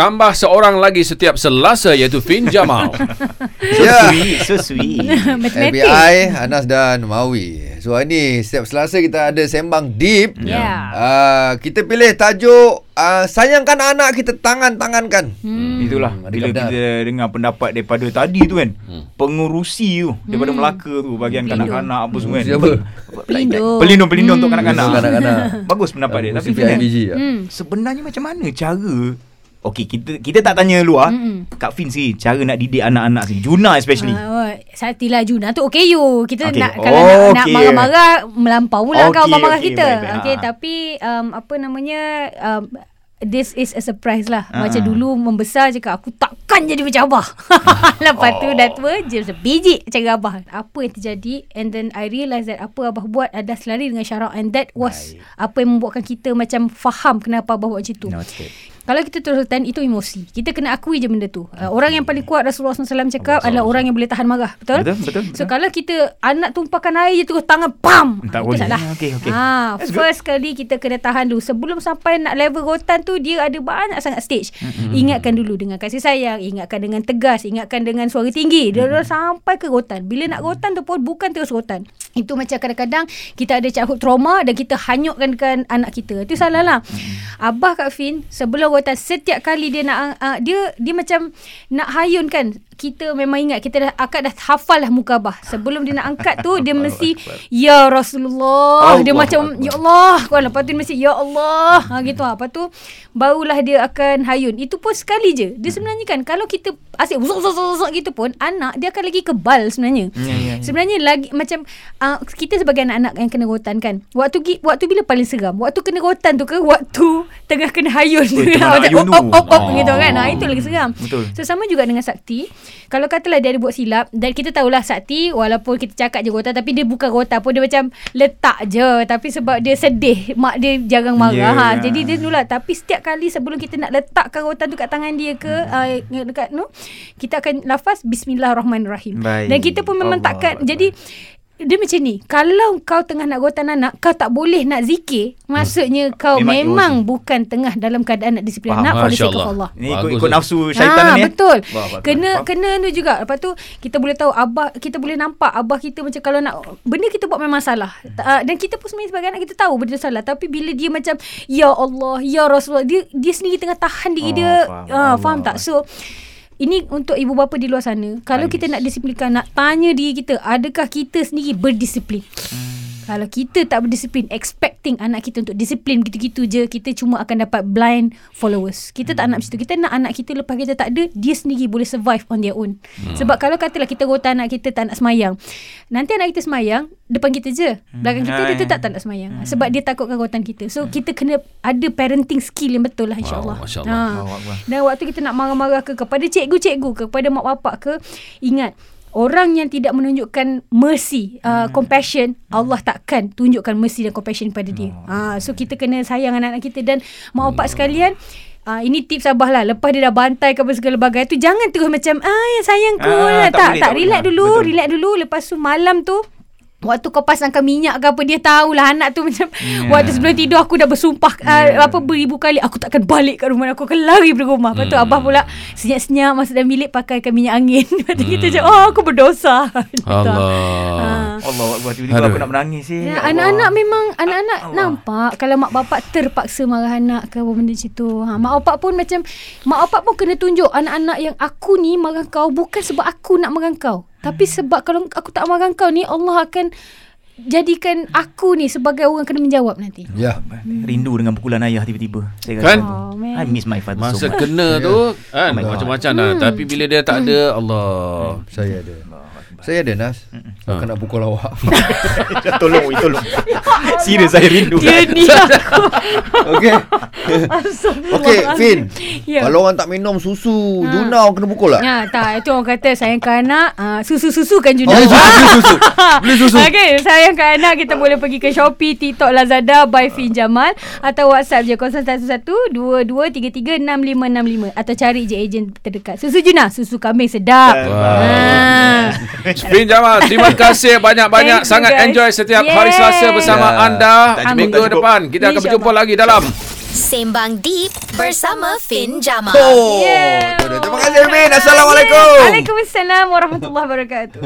Tambah seorang lagi setiap Selasa iaitu Fin Jamal. So Ya. sweet, so sweet. Matematik. FBI, Anas dan Mawi. So hari ni setiap Selasa kita ada sembang deep. Ya. Uh, kita pilih tajuk uh, sayangkan anak kita tangan-tangankan. Hmm. Itulah Hmm, bila adik-adik. kita dengar pendapat daripada tadi tu kan. Pengurusi tu daripada Melaka tu bagian Hmm. Pelindung. kanak-kanak apa semua kan. Siapa? Pelindung. Pelindung-pelindung untuk kanak-kanak. Kanak-kanak. Bagus pendapat dia. Tapi kan, ya. Hmm. sebenarnya macam mana cara Okey, kita kita tak tanya luar. Mm-mm. Kak Fin sini cara nak didik anak-anak sini. Juna especially. Ah, oh, Satilah Juna tu okey you. Kita Okey. nak kalau Oh, nak, nak okey. marah-marah melampau pula Okey, kau marah okey, kita. baik, baik. Okey Ha. tapi um, apa namanya um, this is a surprise lah. Ha. Macam dulu membesar cakap aku takkan jadi macam abah. Lepas tu Oh. dah tua je sebiji cara abah. Apa yang terjadi and then I realise that apa abah buat adalah selari dengan syarak and that was Baik. apa yang membuatkan kita macam faham kenapa abah buat macam tu. Noted. Kalau kita teruskan itu emosi. Kita kena akui je benda tu. Uh, orang yang paling kuat Rasulullah SAW cakap adalah orang yang boleh tahan marah. Betul? Betul, betul, So betul. kalau kita anak tumpahkan air je terus tangan pam. Tak itu boleh. salah. Okey, okey. Ha, That's good. first kali kita kena tahan dulu. Sebelum sampai nak level rotan tu dia ada banyak sangat stage. Mm-hmm. Ingatkan dulu dengan kasih sayang, ingatkan dengan tegas, ingatkan dengan suara tinggi. Dia mm-hmm. sampai ke rotan. Bila nak rotan tu pun bukan terus rotan. Itu macam kadang-kadang kita ada childhood trauma dan kita hanyutkan kan anak kita. Itu salah lah. Abah Kak Fin sebelum rotan setiap kali dia nak uh, dia dia macam nak hayun kan kita memang ingat kita dah akak dah hafal lah muka abah. Sebelum dia nak angkat tu dia mesti ya Rasulullah. dia Allah macam Akbar. ya Allah. Kan lepas tu dia mesti ya Allah. Ha gitu ah. Lepas tu barulah dia akan hayun. Itu pun sekali je. Dia sebenarnya kan kalau kita asyik zuk zuk zuk zuk gitu pun anak dia akan lagi kebal sebenarnya. Ya, ya, ya. Sebenarnya lagi macam uh, kita sebagai anak-anak yang kena rotan kan. Waktu waktu bila paling seram? Waktu kena rotan tu ke waktu tengah kena hayun. Oh, tengah Macam hayun op, op, tu. op, op, Oh. gitu kan. Ha, itu lagi seram. Betul. So sama juga dengan Sakti. Kalau katalah dia ada buat silap dan kita tahulah Sakti walaupun kita cakap je rotan tapi dia bukan rotan pun dia macam letak je tapi sebab dia sedih mak dia jarang marah Yeah. ha. Jadi dia dululah tapi setiap kali sebelum kita nak letakkan rotan tu kat tangan dia ke uh, dekat tu kita akan lafaz bismillahirrahmanirrahim. Baik. Dan kita pun memang Allah takkan jadi dia macam ni Kalau kau tengah nak rotan anak Kau tak boleh nak zikir Maksudnya kau Memang memang, bukan tengah Dalam keadaan nak disiplin Faham. anak for the sake of Allah. Ni ikut, ikut nafsu syaitan ha, ni. eh. betul. Kena kena tu juga. Lepas tu kita boleh tahu abah kita boleh nampak abah kita macam kalau nak benda kita buat memang salah. Uh, dan kita pun sebenarnya sebagai anak kita tahu benda salah tapi bila dia macam ya Allah, ya Rasulullah dia dia sendiri tengah tahan diri Oh, dia. faham. Ah, faham tak? So ini untuk ibu bapa di luar sana. Kalau Ais. kita nak disiplinkan, nak tanya diri kita, adakah kita sendiri berdisiplin? Kalau kita tak berdisiplin Expecting anak kita untuk disiplin Gitu-gitu je Kita cuma akan dapat blind followers. Kita tak nak macam tu. Kita nak anak kita Lepas kita tak ada Dia sendiri boleh survive on their own. Hmm. Sebab kalau katalah Kita rotan anak kita Tak nak semayang Nanti anak kita semayang Depan kita je. Belakang kita Hmm. Dia tetap tak nak semayang. Sebab dia takutkan rotan kita. So kita kena Ada parenting skill yang betul lah InsyaAllah. Wow, Masya Allah. Akbar. Dan waktu kita nak marah-marah ke Kepada cikgu-cikgu ke Kepada mak bapak ke Ingat Orang yang tidak menunjukkan mercy, uh, compassion, Allah takkan tunjukkan mercy dan compassion pada dia. Ah, so kita kena sayang anak-anak kita dan mak bapak sekalian, uh, ini tips Abah lah. Lepas dia dah bantai ke apa segala bagai tu, jangan terus macam, ah ya sayangku. Ah, tak, tak tak, boleh, tak relax boleh. dulu, Betul. relax dulu. Lepas tu malam tu, Waktu kau pasangkan minyak ke apa Dia tahulah anak tu macam yeah. Waktu sebelum tidur Aku dah bersumpah yeah. uh, Apa beribu kali Aku takkan balik kat rumah Aku akan lari dari rumah Lepas tu Hmm. Abah pula Senyap-senyap Masuk dalam bilik Pakaikan minyak angin Lepas tu kita macam Oh aku berdosa. Allah. Ah. Allah Akbar. Tiba-tiba Aduh. aku nak menangis eh. Ya, Allah. anak-anak memang anak-anak Allah. nampak kalau mak bapak terpaksa marah anak ke apa benda macam tu. Ha, mak bapak pun macam mak bapak pun kena tunjuk anak-anak yang aku ni marah kau bukan sebab aku nak marah kau. Tapi sebab kalau aku tak marah kau ni Allah akan jadikan aku ni sebagai orang kena menjawab nanti. Ya. Rindu dengan pukulan ayah tiba-tiba. Saya Kan? rasa. Oh, man. I miss my father Masa so much. kena tu kan Oh macam-macam dah. Tapi bila dia tak ada Allah. Saya ada. Saya ada Nas. Aku nak pukul awak. tolong, oi, tolong. Serius saya rindu. Dia ni aku. Okey. Okey, Fin. Ya. Kalau orang tak minum susu, Ha. Juna orang kena pukul tak? Ya, tak. Itu orang kata sayangkan anak. Uh, susu-susu kan Juna. Oh, susu, beli susu. Beli susu. Okey, sayangkan anak kita boleh pergi ke Shopee, TikTok, Lazada by Fin Jamal atau WhatsApp je 0112336565 atau cari je ejen terdekat. Susu Juna, susu kambing sedap. Wow. Ha. Spin Jamal, terima kasih banyak-banyak. Sangat guys. enjoy setiap hari Yes. Selasa bersama Ya. anda. Tak cukup, Minggu tak cukup. depan kita akan berjumpa lagi dalam Sembang Deep bersama Fin Jamal. Oh, Yeah. Terima kasih Fin. Assalamualaikum. Waalaikumsalam warahmatullahi wabarakatuh.